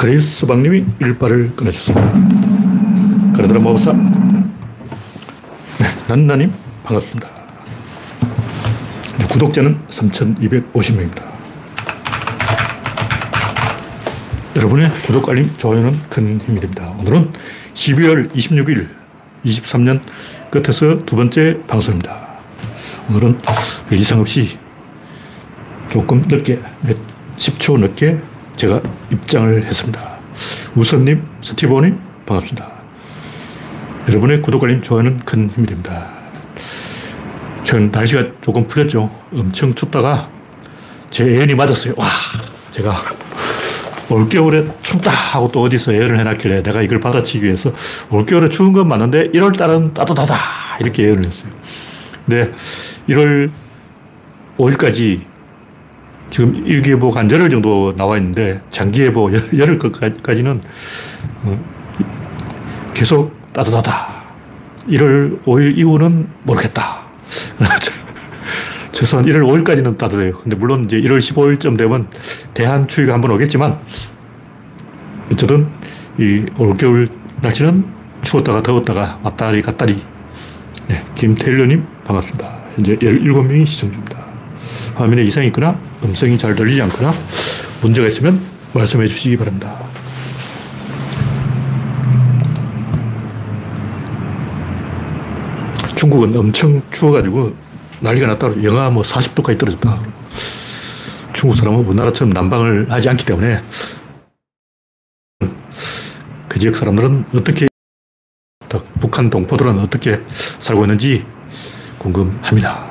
그레이스 박님이 일발을 끊어줬습니다. 그러더라 모사. 네, 난나님 반갑습니다. 구독자는 3,250명입니다. 여러분의 구독, 알림, 좋아요는 큰 힘이 됩니다. 오늘은 12월 26일 23년 끝에서 두 번째 방송입니다. 오늘은 이상 없이 조금 늦게, 몇 10초 늦게 제가 입장을 했습니다. 우선님, 스티브님, 반갑습니다. 여러분의 구독, 알림, 좋아요는 큰 힘이 됩니다. 최근 날씨가 조금 풀렸죠. 엄청 춥다가 제 애연이 맞았어요. 와, 제가 올겨울에 춥다 하고 또 어디서 예언을 해놨길래 내가 이걸 받아치기 위해서 올겨울에 추운 건 맞는데 1월달은 따뜻하다 이렇게 예언을 했어요. 근데 1월 5일까지 지금 일기예보가 한 열흘 정도 나와 있는데 장기예보 열흘 까지는 어, 계속 따뜻하다. 1월 5일 이후는 모르겠다. 최소한 1월 5일까지는 따뜻해요. 근데 물론 이제 1월 15일쯤 되면 대한 추위가 한번 오겠지만 어쨌든 이 올겨울 날씨는 추웠다가 더웠다가 왔다리 갔다리. 네, 김태일님 반갑습니다. 현재 17명이 시청 중입니다. 화면에 이상이 있거나 음성이 잘 들리지 않거나 문제가 있으면 말씀해 주시기 바랍니다. 중국은 엄청 추워가지고 난리가 났다. 영하 뭐 40도까지 떨어졌다. 중국 사람은 우리나라처럼 난방을 하지 않기 때문에 그 지역 사람들은 어떻게 북한 동포들은 어떻게 살고 있는지 궁금합니다.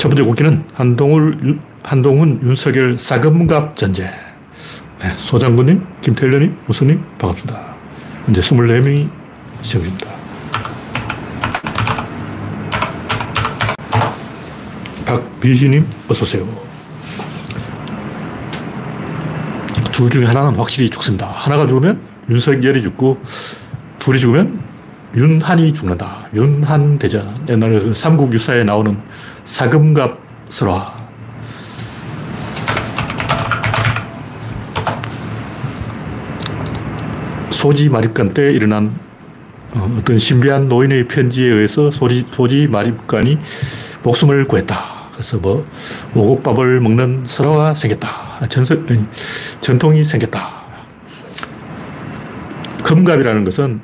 첫 번째 곡기는 한동훈, 한동훈 윤석열 사금갑 전제. 네, 소장군님, 김태일님, 우수님, 반갑습니다. 현재 24명이 시청 중입니다. 박비희님, 어서오세요. 둘 중에 하나는 확실히 죽습니다. 하나가 죽으면 윤석열이 죽고, 둘이 죽으면 윤한이 죽는다. 윤한 대전. 옛날에 그 삼국 유사에 나오는 사금갑 설화. 소지 마립간 때 일어난 어, 어떤 신비한 노인의 편지에 의해서 소지, 소지 마립간이 목숨을 구했다. 그래서 뭐 오곡밥을 먹는 설화가 생겼다. 전설, 전통이 생겼다. 금갑이라는 것은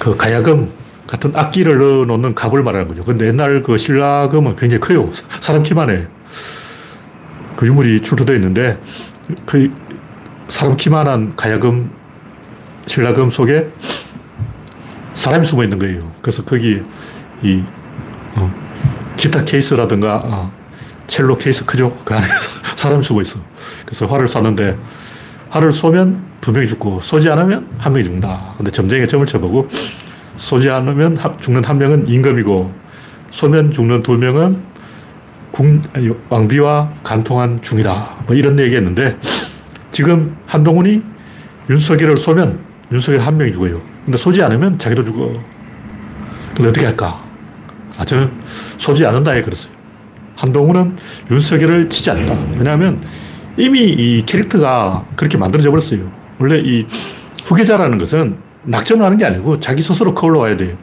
그 가야금 같은 악기를 넣어 놓는 갑을 말하는 거죠. 근데 옛날 그 신라금은 굉장히 커요. 사람 키만 해. 그 유물이 출토되어 있는데 그 사람 키만한 가야금, 신라금 속에 사람이 숨어 있는 거예요. 그래서 거기 이 어, 기타 케이스라든가 어, 첼로 케이스 크죠? 그 안에 사람이 숨어 있어. 그래서 활을 쐈는데 활을 쏘면 두 명이 죽고 쏘지 않으면 한 명이 죽는다. 근데 점쟁이가 점을 쳐보고 쏘지 않으면 죽는 한 명은 임금이고 쏘면 죽는 두 명은 궁, 아니, 왕비와 간통한 중이다. 뭐 이런 얘기 했는데 지금 한동훈이 윤석열을 쏘면 윤석열 한 명이 죽어요. 근데 쏘지 않으면 자기도 죽어. 근데 어떻게 할까? 아, 저는 쏘지 않는다 에 그랬어요. 한동훈은 윤석열을 치지 않는다. 왜냐하면 이미 이 캐릭터가 그렇게 만들어져 버렸어요. 원래 이 후계자라는 것은 낙점을 하는 게 아니고 자기 스스로 커 올라와야 돼요.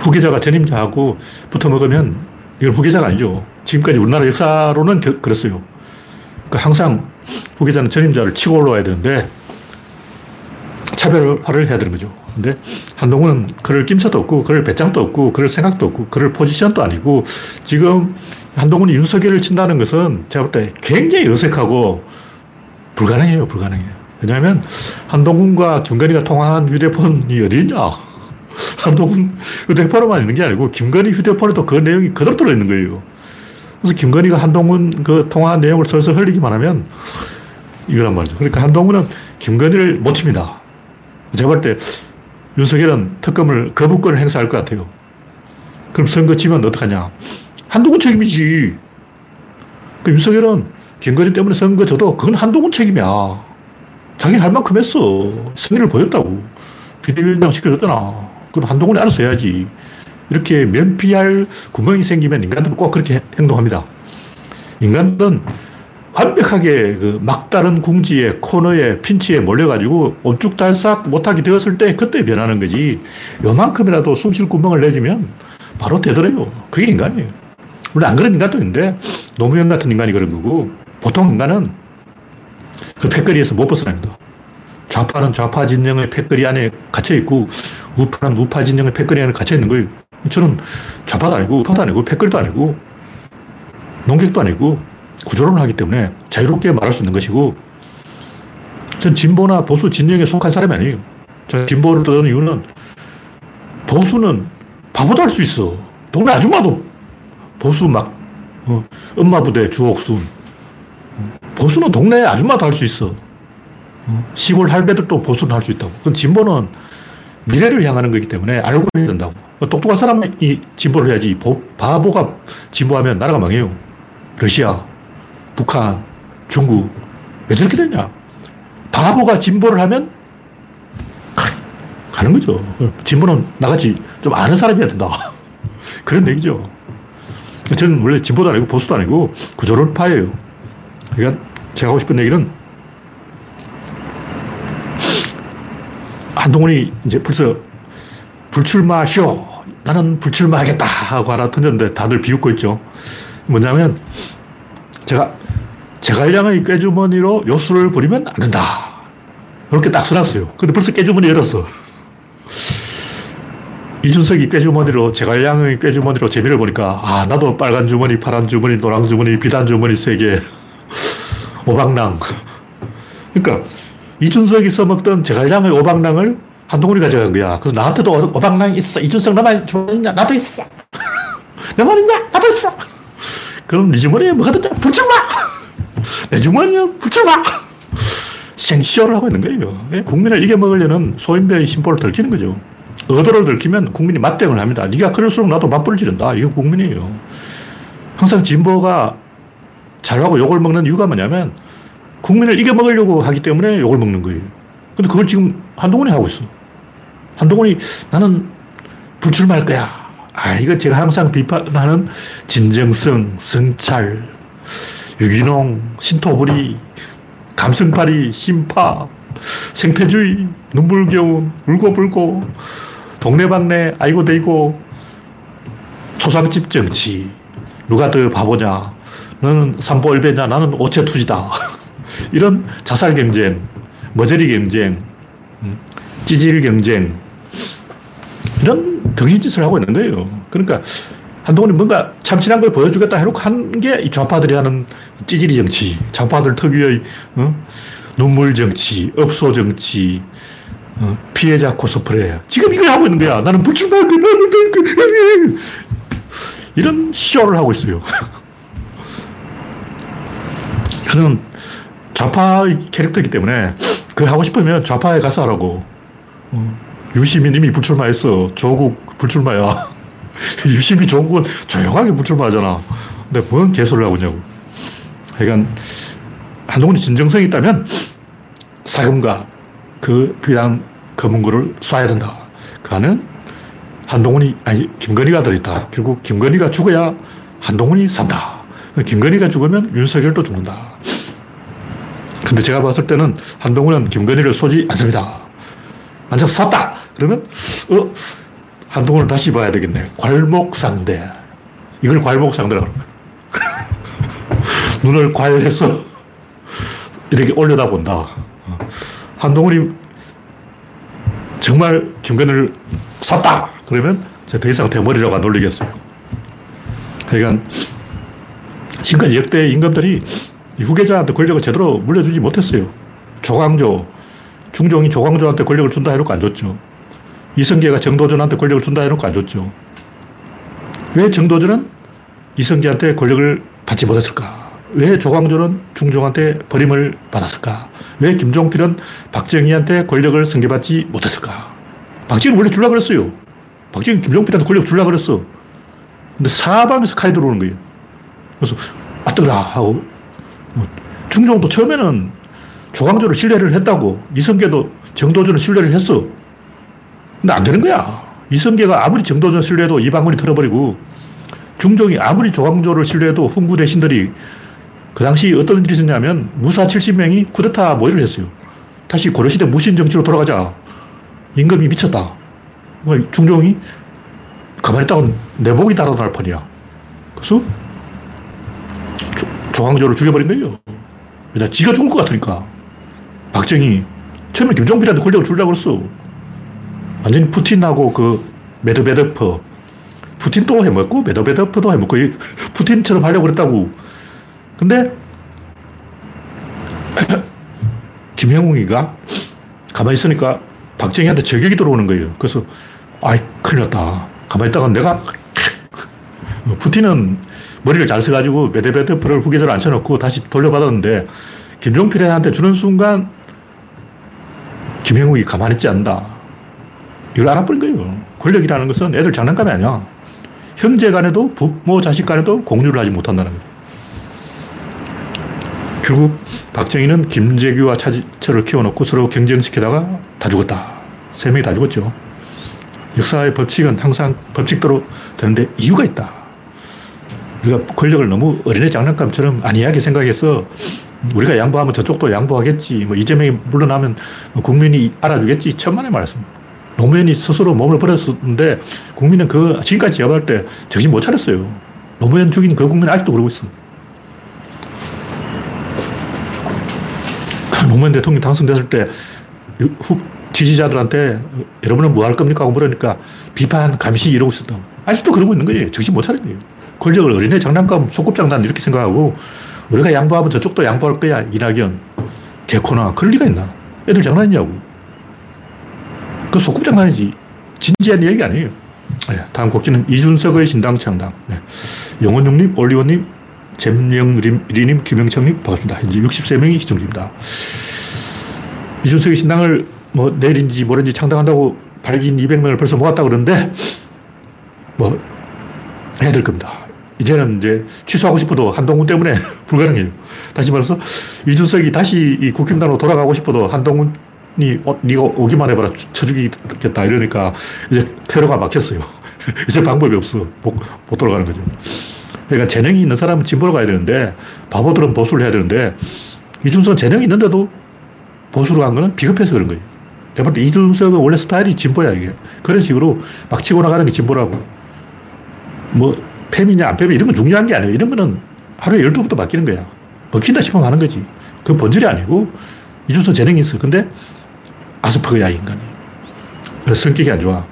후계자가 전임자하고 붙어 먹으면 이건 후계자가 아니죠. 지금까지 우리나라 역사로는 겨, 그랬어요. 그러니까 항상 후계자는 전임자를 치고 올라와야 되는데 차별화를 해야 되는 거죠. 근데 한동훈은 그럴 낌새도 없고, 그럴 배짱도 없고, 그럴 생각도 없고, 그럴 포지션도 아니고, 지금 한동훈이 윤석열을 친다는 것은 제가 볼 때 굉장히 어색하고 불가능해요, 불가능해요. 왜냐하면 한동훈과 김건희가 통화한 휴대폰이 어디 있냐? 한동훈 휴대폰만 있는 게 아니고 김건희 휴대폰에도 그 내용이 그대로 들어있는 거예요. 그래서 김건희가 한동훈 그 통화한 내용을 설설 흘리기만 하면 이거란 말이죠. 그러니까 한동훈은 김건희를 못 칩니다. 제가 볼 때 윤석열은 특검을 거부권을 행사할 것 같아요. 그럼 선거 치면 어떡하냐. 한동훈 책임이지. 그 윤석열은 김건희 때문에 선거 져도 그건 한동훈 책임이야. 자기는 할 만큼 했어. 승리를 보였다고. 비대위원장 시켜줬잖아. 그럼 한동훈이 알아서 해야지. 이렇게 면피할 구멍이 생기면 인간들은 꼭 그렇게 행동합니다. 인간은 완벽하게 그 막다른 궁지에 코너에 핀치에 몰려가지고 온쭉달싹 못하게 되었을 때 그때 변하는 거지. 요만큼이라도 숨 쉴 구멍을 내주면 바로 되더래요. 그게 인간이에요. 물론 안 그런 인간도 있는데 노무현 같은 인간이 그런 거고 보통 인간은 그 패거리에서 못 벗어납니다. 좌파는 좌파 진영의 패거리 안에 갇혀 있고 우파는 우파 진영의 패거리 안에 갇혀 있는 거예요. 저는 좌파도 아니고 우파도 아니고 패거리도 아니고 농객도 아니고 구조론을 하기 때문에 자유롭게 말할 수 있는 것이고 전 진보나 보수 진영에 속한 사람이 아니에요. 저 진보를 떠는 이유는 보수는 바보도 할 수 있어. 동네 아줌마도 보수 막 어, 엄마 부대 주옥순 보수는 동네 아줌마도 할 수 있어. 어, 시골 할배들도 보수는 할 수 있다고. 그건 진보는 미래를 향하는 거기 때문에 알고 해야 된다고. 똑똑한 사람이 진보를 해야지. 바보가 진보하면 나라가 망해요. 러시아, 북한, 중국. 왜 저렇게 됐냐? 바보가 진보를 하면 가는 거죠. 진보는 나같이 좀 아는 사람이어야 된다. 그런 얘기죠. 저는 원래 진보도 아니고 보수도 아니고 구조론파예요. 그러니까 제가 하고 싶은 얘기는 한동훈이 이제 벌써 불출마 쇼. 나는 불출마하겠다 하고 하나 던졌는데 다들 비웃고 있죠. 뭐냐면 제가 제갈량의 꾀주머니로 요술을 부리면 안 된다. 이렇게 딱 써놨어요. 근데 벌써 꾀주머니 열었어. 이준석이 꾀주머니로, 제갈량의 꾀주머니로 재미를 보니까, 아, 나도 빨간 주머니, 파란 주머니, 노란 주머니, 비단 주머니 세 개, 오방랑. 그러니까, 이준석이 써먹던 제갈량의 오방랑을 한동훈이 가져간 거야. 그래서 나한테도 오방랑 있어. 이준석 나만 있냐? 나도 있어. 나만 있냐? 나도 있어. 그럼 네 주머니에 뭐가 든지 불출마! 내 주머니에 불출마! 생쇼를 하고 있는 거예요. 예? 국민을 이겨먹으려는 소인배의 심보를 들키는 거죠. 의도를 들키면 국민이 맞대응을 합니다. 네가 그럴수록 나도 맞불을 지른다. 이게 국민이에요. 항상 진보가 잘하고 욕을 먹는 이유가 뭐냐면 국민을 이겨먹으려고 하기 때문에 욕을 먹는 거예요. 근데 그걸 지금 한동훈이 하고 있어. 한동훈이 나는 불출마할 거야. 아, 이거 제가 항상 비판하는 진정성, 성찰, 유기농, 신토부리, 감성파리, 심파, 생태주의, 눈물겨운, 울고불고, 동네방네, 아이고 대고, 초상집 정치, 누가 더 바보냐, 너는 삼보일배냐, 나는 오체투지다. 이런 자살 경쟁, 머저리 경쟁, 음, 찌질 경쟁, 이런 등신 짓을 하고 있는 거예요. 그러니까 한동훈이 뭔가 참신한 걸 보여주겠다 해놓고 한 게 이 좌파들이 하는 찌질이 정치, 좌파들 특유의 어? 눈물 정치, 업소 정치, 어? 피해자 코스프레. 지금 이걸 하고 있는 거야. 나는 불출마할 거 이런 쇼를 하고 있어요. 저는 좌파 캐릭터이기 때문에 그걸 하고 싶으면 좌파에 가서 하라고. 어. 유시민 이미 불출마했어. 조국 불출마야. 유시민 조국은 조용하게 불출마하잖아. 근데 뭔 개소리를 하고 있냐고. 그러니까 한동훈이 진정성이 있다면 사금과 그 비단 검은 거를 쏴야 된다. 그는 한동훈이, 아니, 김건희가 들어있다. 결국 김건희가 죽어야 한동훈이 산다. 김건희가 죽으면 윤석열도 죽는다. 근데 제가 봤을 때는 한동훈은 김건희를 쏘지 않습니다. 만약 쐈다! 그러면, 어, 한동훈을 다시 봐야 되겠네. 괄목상대. 이걸 괄목상대라고 눈을 괄해서 이렇게 올려다 본다. 한동훈이 정말 김건희를 쐈다! 그러면 제가 더 이상 대머리라고 안 올리겠어요. 그러니까 지금까지 역대 임금들이 후계자한테 권력을 제대로 물려주지 못했어요. 조광조, 중종이 조광조한테 권력을 준다 해놓고 안 줬죠. 이성계가 정도전한테 권력을 준다 해놓고 안 줬죠. 왜 정도전은 이성계한테 권력을 받지 못했을까? 왜 조광조는 중종한테 버림을 받았을까? 왜 김종필은 박정희한테 권력을 승계받지 못했을까? 박정희는 원래 줄라 그랬어요. 박정희 김종필한테 권력 줄라 그랬어. 근데 사방에서 칼이 들어오는 거예요. 그래서 아 뜨거라 하고 뭐 중종도 처음에는 조광조를 신뢰를 했다고. 이성계도 정도전을 신뢰를 했어. 근데 안 되는 거야. 이성계가 아무리 정도전 신뢰해도 이방문이 털어버리고 중종이 아무리 조광조를 신뢰해도 훈구 대신들이 그 당시 어떤 일이 있었냐면 무사 70명이 쿠데타 모의를 했어요. 다시 고려시대 무신 정치로 돌아가자. 임금이 미쳤다. 뭐 중종이 가만히 있다가 내복이 달아날 판이야. 그래서 조, 조항조를 죽여버린 거예요. 왜냐, 지가 죽을 것 같으니까. 박정희, 처음에 김종필한테 권력을 주려고 그랬어. 완전히 푸틴하고 그 메드베데프, 푸틴도 해먹고 메드베데프도 해먹고 푸틴처럼 하려고 그랬다고. 근데 김영웅이가 가만히 있으니까 박정희한테 저격이 들어오는 거예요. 그래서 아이 큰일 났다. 가만히 있다가 내가 푸틴은 머리를 잘 써가지고 메드베데프를 후계자로 앉혀놓고 다시 돌려받았는데 김종필한테 주는 순간 김영욱이 가만히 있지 않는다. 이걸 알아버린 거예요. 권력이라는 것은 애들 장난감이 아니야. 형제 간에도 부모 자식 간에도 공유를 하지 못한다는 거예요. 결국 박정희는 김재규와 차지철을 키워놓고 서로 경쟁시키다가 다 죽었다. 세 명이 다 죽었죠. 역사의 법칙은 항상 법칙대로 되는데 이유가 있다. 우리가 권력을 너무 어린애 장난감처럼 안이하게 생각해서 우리가 양보하면 저쪽도 양보하겠지. 뭐 이재명이 물러나면 뭐 국민이 알아주겠지. 천만의 말씀. 노무현이 스스로 몸을 버렸었는데 국민은 그 지금까지 제압할 때 정신 못 차렸어요. 노무현 죽인 그 국민 아직도 그러고 있어. 노무현 대통령 당선됐을 때 지지자들한테 여러분은 뭐 할 겁니까? 하고 물으니까 비판, 감시 이러고 있었다. 아직도 그러고 있는 거예요. 정신 못 차린 거예요. 권력을 어린애 장난감, 소꿉장난 이렇게 생각하고 우리가 양보하면 저쪽도 양보할 거야. 이낙연, 개코나. 그럴 리가 있나? 애들 장난이냐고. 그 소꿉장난이지. 진지한 얘기 아니에요. 네, 다음 곡지는 이준석의 신당 창당. 네. 영원용님, 올리원님, 잼영리님, 김영창님, 반갑습니다. 현재 63명이 시청 중입니다. 이준석의 신당을 뭐 내일인지 모레인지 창당한다고 발긴 200명을 벌써 모았다 그러는데 뭐 해야 될 겁니다. 이제는 이제 취소하고 싶어도 한동훈 때문에 불가능해요. 다시 말해서 이준석이 다시 이 국힘당으로 돌아가고 싶어도 한동훈이 어, 네가 오기만 해봐라 쳐주겠다 이러니까 이제 테러가 막혔어요. 이제 방법이 없어. 못, 못 돌아가는 거죠. 그러니까 재능이 있는 사람은 진보로 가야 되는데 바보들은 보수를 해야 되는데 이준석은 재능이 있는데도 보수로 간 거는 비겁해서 그런 거예요. 내가 볼때 이준석은 원래 스타일이 진보야 이게. 그런 식으로 막 치고 나가는 게 진보라고. 뭐 팸이냐 안 팸이 이런 건 중요한 게 아니에요. 이런 거는 하루에 12부터 바뀌는 거야. 먹힌다 싶으면 하는 거지. 그건 본질이 아니고 이준석 재능이 있어. 근데 아스퍼그야 인간이. 성격이 안 좋아.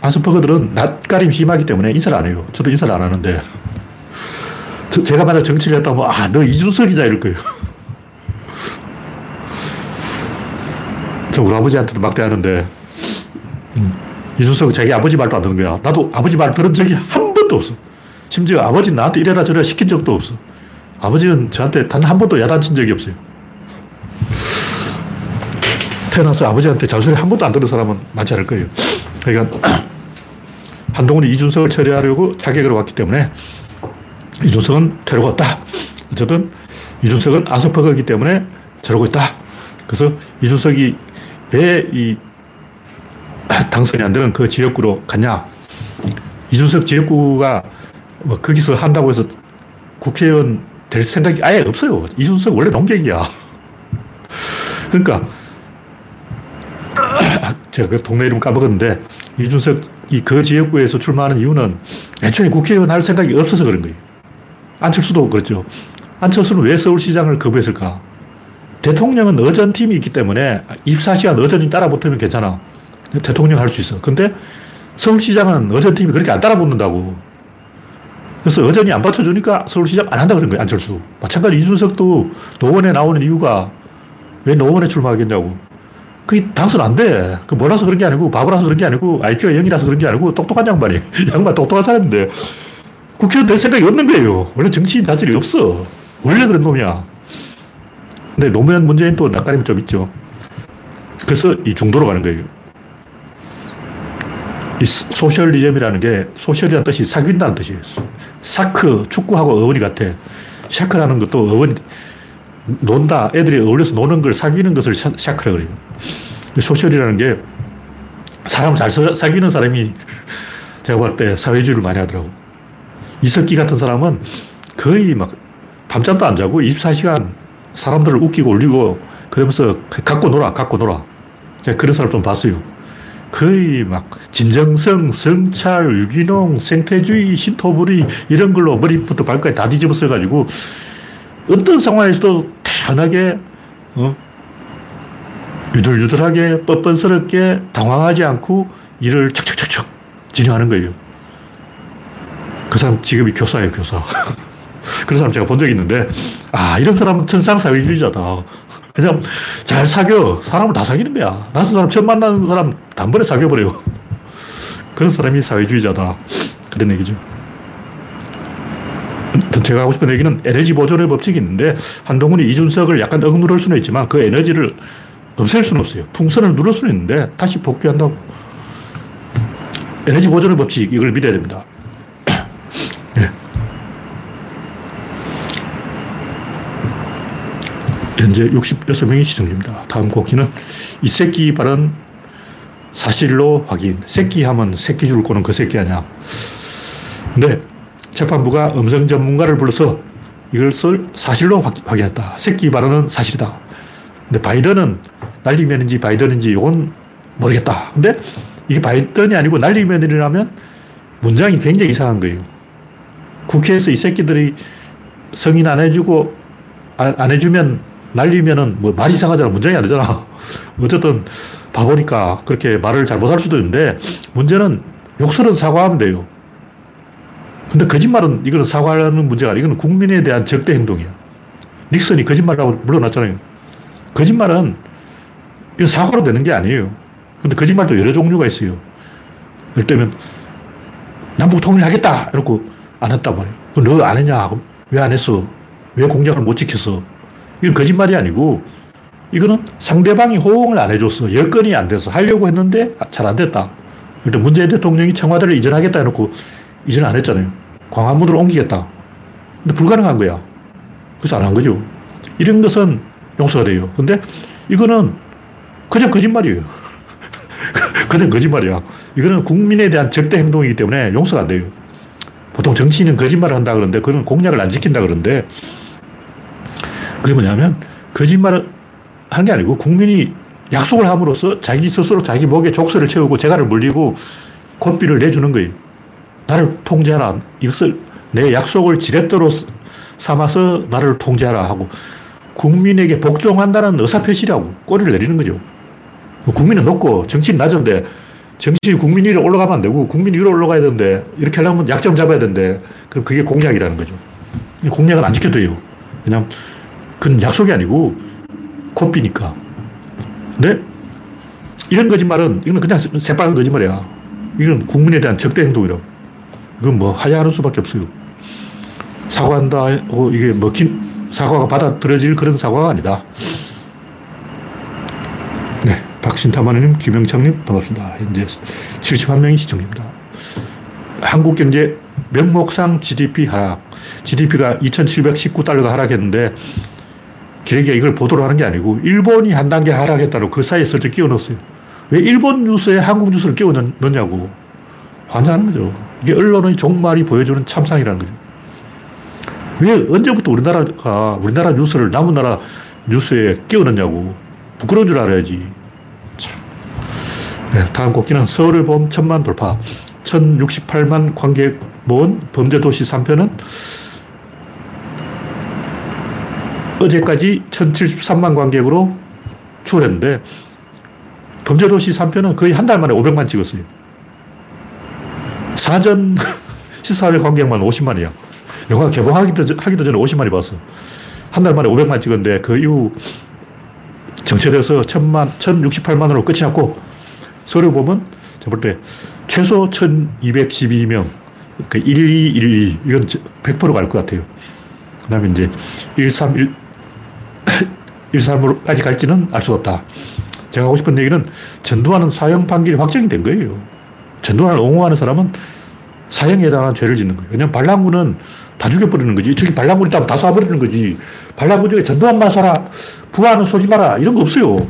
아스퍼그들은 낯가림 심하기 때문에 인사를 안 해요. 저도 인사를 안 하는데 저, 제가 만약 정치를 했다면 아, 너 이준석이냐 이럴 거예요. 저 우리 아버지한테도 막대하는데 음, 이준석 자기 아버지 말도 안 듣는 거야. 나도 아버지 말 들은 적이 한 번도 없어. 심지어 아버지 나한테 이래라 저래라 시킨 적도 없어. 아버지는 저한테 단 한 번도 야단친 적이 없어요. 태어나서 아버지한테 잔소리 한 번도 안 들은 사람은 많지 않을 거예요. 그러니까 한동훈이 이준석을 처리하려고 타격을 왔기 때문에 이준석은 테러가 없다. 어쨌든 이준석은 아스퍼거기 때문에 저러고 있다. 그래서 이준석이 왜 이 당선이 안 되는 그 지역구로 갔냐. 이준석 지역구가 뭐 거기서 한다고 해서 국회의원 될 생각이 아예 없어요. 이준석 원래 농객이야. 그러니까 제가 그 동네 이름 까먹었는데 이준석이 그 지역구에서 출마하는 이유는 애초에 국회의원 할 생각이 없어서 그런 거예요. 안철수도 그렇죠. 안철수는 왜 서울시장을 거부했을까? 대통령은 어전팀이 있기 때문에 24시간 어전이 따라붙으면 괜찮아. 대통령 할 수 있어. 근데 서울시장은 어전팀이 그렇게 안 따라붙는다고. 그래서 어전이 안 받쳐주니까 서울시장 안 한다 그런 거예요, 안철수. 마찬가지 이준석도 노원에 나오는 이유가 왜 노원에 출마하겠냐고. 그게 당선 안 돼. 그 몰라서 그런 게 아니고, 바보라서 그런 게 아니고, IQ가 0이라서 그런 게 아니고, 똑똑한 양반이. 양반 똑똑한 사람인데, 국회의원 될 생각이 없는 거예요. 원래 정치인 자질이 없어. 원래 그런 놈이야. 근데 노무현 문재인 또 낯가림이 좀 있죠. 그래서 이 중도로 가는 거예요. 이 socialism이라는 게 social이라는 뜻이 사귄다는 뜻이에요. 사크, 축구하고 어원이 같아. 샤크라는 것도 어원, 논다. 애들이 어울려서 노는 걸 사귀는 것을 샤크라 그래요. social이라는 게 사람을 잘 사귀는 사람이 제가 볼때 사회주의를 많이 하더라고. 이석기 같은 사람은 거의 막 밤잠도 안 자고 24시간 사람들을 웃기고 울리고 그러면서 갖고 놀아, 갖고 놀아. 제가 그런 사람 좀 봤어요. 거의 막 진정성, 성찰, 유기농, 생태주의, 신토불이 이런 걸로 머리부터 발까지 다 뒤집어 써가지고 어떤 상황에서도 편하게 어? 유들유들하게 뻔뻔스럽게 당황하지 않고 일을 척척척척 진행하는 거예요. 그 사람 직업이 교사예요, 교사. 그런 사람 제가 본 적이 있는데, 아, 이런 사람은 천상사회주의자다. 그냥 잘 사겨. 사람을 다 사귀는 거야. 낯선 사람 처음 만나는 사람 단번에 사귀어버려요. 그런 사람이 사회주의자다. 그런 얘기죠. 제가 하고 싶은 얘기는 에너지 보존의 법칙이 있는데 한동훈이 이준석을 약간 억누를 수는 있지만 그 에너지를 없앨 수는 없어요. 풍선을 누를 수는 있는데 다시 복귀한다고. 에너지 보존의 법칙 이걸 믿어야 됩니다. 네. 현재 66명이 시청 중입니다. 다음 곡기는 이 새끼 발언 사실로 확인. 새끼 하면 새끼 줄 거는 그 새끼 아니야. 근데 재판부가 음성 전문가를 불러서 이것을 사실로 확인했다. 새끼 발언은 사실이다. 근데 바이든은 날리면인지 바이든인지 이건 모르겠다. 근데 이게 바이든이 아니고 날리면이라면 문장이 굉장히 이상한 거예요. 국회에서 이 새끼들이 승인 안 해주고 안 해주면 날리면은 뭐 말이 이상하잖아. 문장이 안 되잖아. 어쨌든 바보니까 그렇게 말을 잘 못할 수도 있는데 문제는 욕설은 사과하면 돼요. 근데 거짓말은 이거는 사과하는 문제가 아니고 이건 국민에 대한 적대 행동이야. 닉슨이 거짓말하고 물러났잖아요. 거짓말은 이건 사과로 되는 게 아니에요. 근데 거짓말도 여러 종류가 있어요. 예를 들면 남북 통일하겠다 이러고 안 했단 말이에요. 너 안 했냐? 왜 안 했어? 왜 공약을 못 지켰어? 이건 거짓말이 아니고 이거는 상대방이 호응을 안 해줬어. 여건이 안 돼서 하려고 했는데 잘 안 됐다. 일단 문재인 대통령이 청와대를 이전하겠다 해놓고 이전 안 했잖아요. 광화문으로 옮기겠다. 근데 불가능한 거야. 그래서 안 한 거죠. 이런 것은 용서가 돼요. 근데 이거는 그냥 거짓말이에요. 그냥 거짓말이야. 이거는 국민에 대한 적대 행동이기 때문에 용서가 안 돼요. 보통 정치인은 거짓말을 한다 그러는데 그런 공약을 안 지킨다 그러는데 그게 뭐냐면 거짓말을 한게 아니고 국민이 약속을 함으로써 자기 스스로 자기 목에 족쇄를 채우고 재갈을 물리고 고비를 내주는 거예요. 나를 통제하라. 이것을 내 약속을 지렛대로 삼아서 나를 통제하라 하고 국민에게 복종한다는 의사표시라고 꼬리를 내리는 거죠. 국민은 높고 정치인 낮은데 정치 국민 위로 올라가면 안 되고 국민 위로 올라가야 되는데 이렇게 하려면 약점 잡아야 되는데 그럼 그게 공약이라는 거죠. 공약은 안 지켜줘요. 왜냐면 그건 약속이 아니고 코피니까. 근데 이런 거짓말은 이건 그냥 새빨간 거짓말이야. 이건 국민에 대한 적대 행동이라고. 이건 뭐 하야하는 수밖에 없어요. 사과한다 고 이게 먹힌 사과가 받아들여질 그런 사과가 아니다. 네. 박신타마님, 김영창님, 반갑습니다. 현재 71명이 시청 중입니다. 한국 경제 명목상 GDP 하락. GDP가 2,719달러가 하락했는데 기레기가 이걸 보도를 하는 게 아니고 일본이 한 단계 하락했다고 그 사이에 슬쩍 끼워 넣었어요. 왜 일본 뉴스에 한국 뉴스를 끼워 넣냐고. 환장하는 거죠. 이게 언론의 종말이 보여주는 참상이라는 거죠. 왜 언제부터 우리나라가 우리나라 뉴스를 남은 나라 뉴스에 끼워 넣냐고. 부끄러운 줄 알아야지. 참. 네, 다음 곡기는 서울을 봄 천만 돌파. 1068만 관객 모은 범죄도시 3편은 어제까지 1073만 관객으로 추월했는데 범죄도시 3편은 거의 한 달 만에 500만 찍었어요. 사전 시사회 관객만 50만이야. 영화 개봉하기도 하기도 전에 50만이 봤어. 한 달 만에 500만 찍었는데 그 이후 정체돼서 1000만, 1068만으로 끝이 났고 서류 보면 제가 볼때 최소 1212명, 그러니까 1212, 이건 100%갈 것 같아요. 그 다음에 이제 131, 13으로까지 갈지는 알 수 없다. 제가 하고 싶은 얘기는 전두환은 사형 판결이 확정이 된 거예요. 전두환을 옹호하는 사람은 사형에 해당하는 죄를 짓는 거예요. 왜냐면 반란군은 다 죽여버리는 거지. 저기 반란군 있다면 다 쏴버리는 거지. 반란군 중에 전두환만 쏴라. 부하는 쏘지 마라. 이런 거 없어요.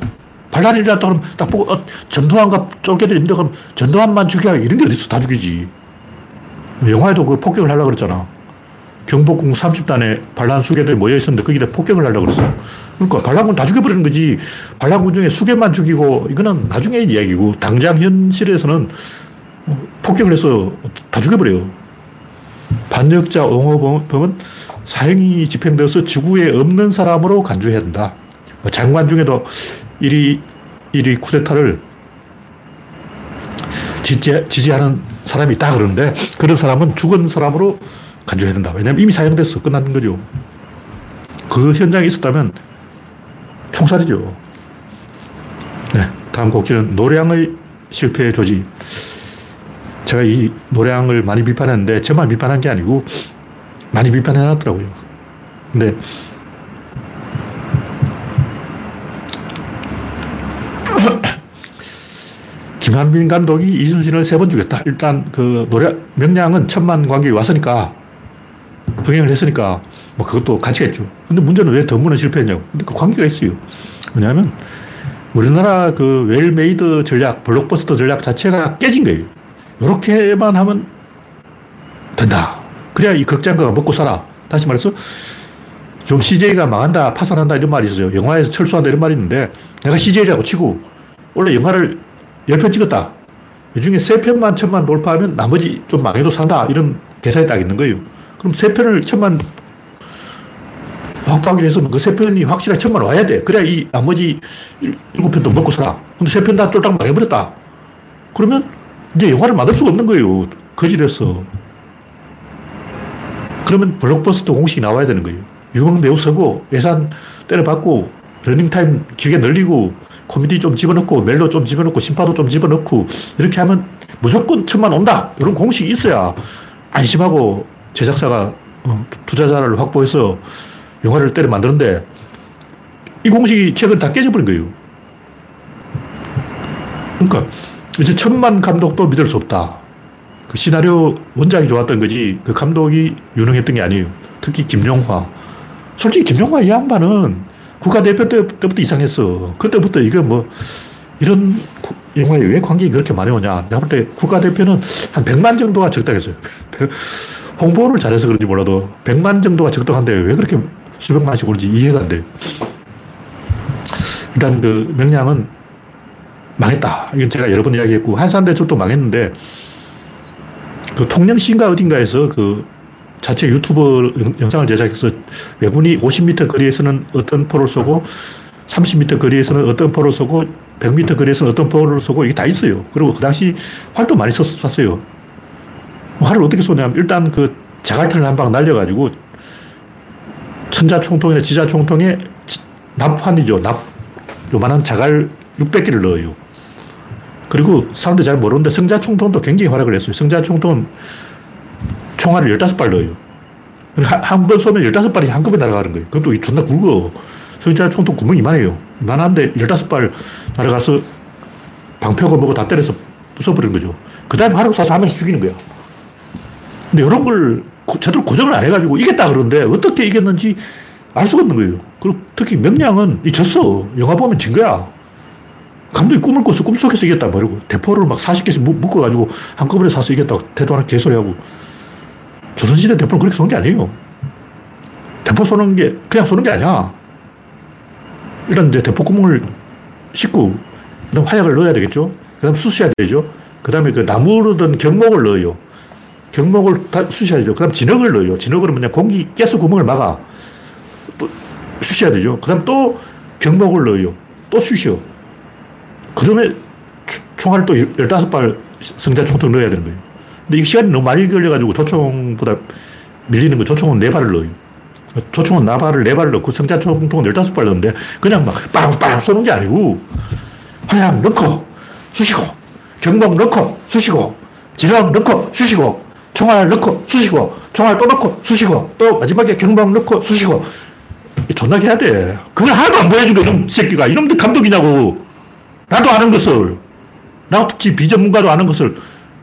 반란이 일어났다 그러면 딱 보고, 어, 전두환과 쫄개들이 있는데 그럼 전두환만 죽여. 이런 게 어딨어. 다 죽이지. 영화에도 그 폭격을 하려고 그랬잖아. 경복궁 30단에 반란 수괴들이 모여 있었는데 거기다 폭격을 하려고 그랬어. 그러니까 반란군 다 죽여버리는 거지. 반란군 중에 수괴만 죽이고 이거는 나중에 이야기고 당장 현실에서는 폭격을 해서 다 죽여버려요. 반역자 옹호범은 사형이 집행되어서 지구에 없는 사람으로 간주해야 된다. 뭐 장관 중에도 이리, 이리 쿠데타를 지지, 지지하는 사람이 있다 그러는데 그런 사람은 죽은 사람으로 간주해야 된다. 왜냐면 이미 사형됐어. 끝난 거죠. 그 현장에 있었다면 총살이죠. 네, 다음 곡지는 노량의 실패 조지. 제가 이 노량을 많이 비판했는데 저만 비판한 게 아니고 많이 비판해 놨더라고요. 근데 김한빈 감독이 이순신을 세 번 죽였다. 일단 그 노래, 명량은 천만 관객이 왔으니까, 흥행을 했으니까, 뭐 그것도 가치가 있죠. 근데 문제는 왜 덤문은 실패했냐고. 근데 그 관계가 있어요. 왜냐하면 우리나라 그 well-made 전략, 블록버스터 전략 자체가 깨진 거예요. 이렇게만 하면 된다. 그래야 이 극장가가 먹고 살아. 다시 말해서 좀 CJ가 망한다, 파산한다 이런 말이 있어요. 영화에서 철수한다 이런 말이 있는데 내가 CJ라고 치고 원래 영화를 10편 찍었다. 이 중에 3편만 천만 돌파하면 나머지 좀 망해도 산다. 이런 계산이 딱 있는 거예요. 그럼 3편을 천만 확보하기 위해서는 그 3편이 확실하게 천만 와야 돼. 그래야 이 나머지 7편도 먹고 살아. 근데 3편 다 쫄딱 망해버렸다. 그러면 이제 영화를 만들 수가 없는 거예요. 거짓됐어. 그러면 블록버스터 공식이 나와야 되는 거예요. 유명 배우 쓰고 예산 때려박고 러닝타임 길게 늘리고 코미디 좀 집어넣고 멜로 좀 집어넣고 신파도 좀 집어넣고 이렇게 하면 무조건 천만 온다. 이런 공식이 있어야 안심하고 제작사가 어, 투자자를 확보해서 영화를 때려 만드는데 이 공식이 최근 다 깨져버린 거예요. 그러니까 이제 천만 감독도 믿을 수 없다. 그 시나리오 원작이 좋았던 거지 그 감독이 유능했던 게 아니에요. 특히 김용화. 솔직히 김용화 이 양반은 국가대표 때부터 이상했어. 그때부터 이게 뭐, 이런 영화에 왜 관객이 그렇게 많이 오냐. 내가 볼 때 국가대표는 한 100만 정도가 적당했어요. 홍보를 잘해서 그런지 몰라도 100만 정도가 적당한데 왜 그렇게 수백만씩 오는지 이해가 안 돼요. 일단 그 명량은 망했다. 이건 제가 여러 번 이야기했고, 한산대첩도 망했는데, 그 통영시인가 어딘가에서 그 자체 유튜브 영상을 제작해서 왜군이 50m 거리에서는 어떤 포를 쏘고 30m 거리에서는 어떤 포를 쏘고 100m 거리에서는 어떤 포를 쏘고 이게 다 있어요. 그리고 그 당시 활도 많이 쐈어요. 활을 어떻게 쏘냐면 일단 그 자갈탄을 한 방 날려가지고 천자 총통이나 지자 총통에 납환이죠. 납, 요만한 자갈 600개를 넣어요. 그리고 사람들이 잘 모르는데 성자 총통도 굉장히 활약을 했어요. 성자 총통은 총알을 15발 넣어요. 한 번 쏘면 15발이 한꺼번에 날아가는 거예요. 그것도 존나 굵어. 성자 총통 구멍 이만해요. 이만한데 15발 날아가서 방표고 뭐고 다 때려서 부숴버린 거죠. 그 다음에 화로 쏴서 한 명씩 죽이는 거야. 근데 이런 걸 제대로 고정을 안 해가지고 이겼다 그러는데 어떻게 이겼는지 알 수가 없는 거예요. 그리고 특히 명량은 이 졌어. 영화 보면 진 거야. 감독이 꿈을 꿔서 꿈속에서 이겼다 말고 대포를 막 40개씩 묶어가지고 한꺼번에 사서 이겼다고 대도하는 개소리하고 조선시대 대포는 그렇게 쏘는 게 아니에요. 대포 쏘는 게 그냥 쏘는 게 아니야. 일단 이제 대포 구멍을 씻고, 그 다음 화약을 넣어야 되겠죠. 그 다음 쑤셔야 되죠. 그 다음에 그 나무로 든 경목을 넣어요. 경목을 다 쑤셔야 죠. 그 다음 진흙을 넣어요. 진흙으로 뭐냐, 공기 깨서 구멍을 막아. 또 쑤셔야 되죠. 그 다음 또 경목을 넣어요. 또 쑤셔. 그 다음에 총알을 또 15발 성자 총통 넣어야 되는 거예요. 근데 이 시간이 너무 많이 걸려가지고 조총보다 밀리는 거 조총은 네 발을 넣어요. 조총은 나발을 네 발을 넣고 성자 총통은 15발 넣는데 그냥 막 빵빵 쏘는 게 아니고 화약 넣고 쑤시고 경bom 넣고 쑤시고 지렁 넣고 쑤시고 총알 넣고 쑤시고 총알 또 넣고 쑤시고 또 마지막에 경bom 넣고 쑤시고 존나게 해야 돼. 그걸 하나도 안 보여주고 이놈 새끼가 이놈들 감독이냐고 나도 아는 것을 특히 비전문가도 아는 것을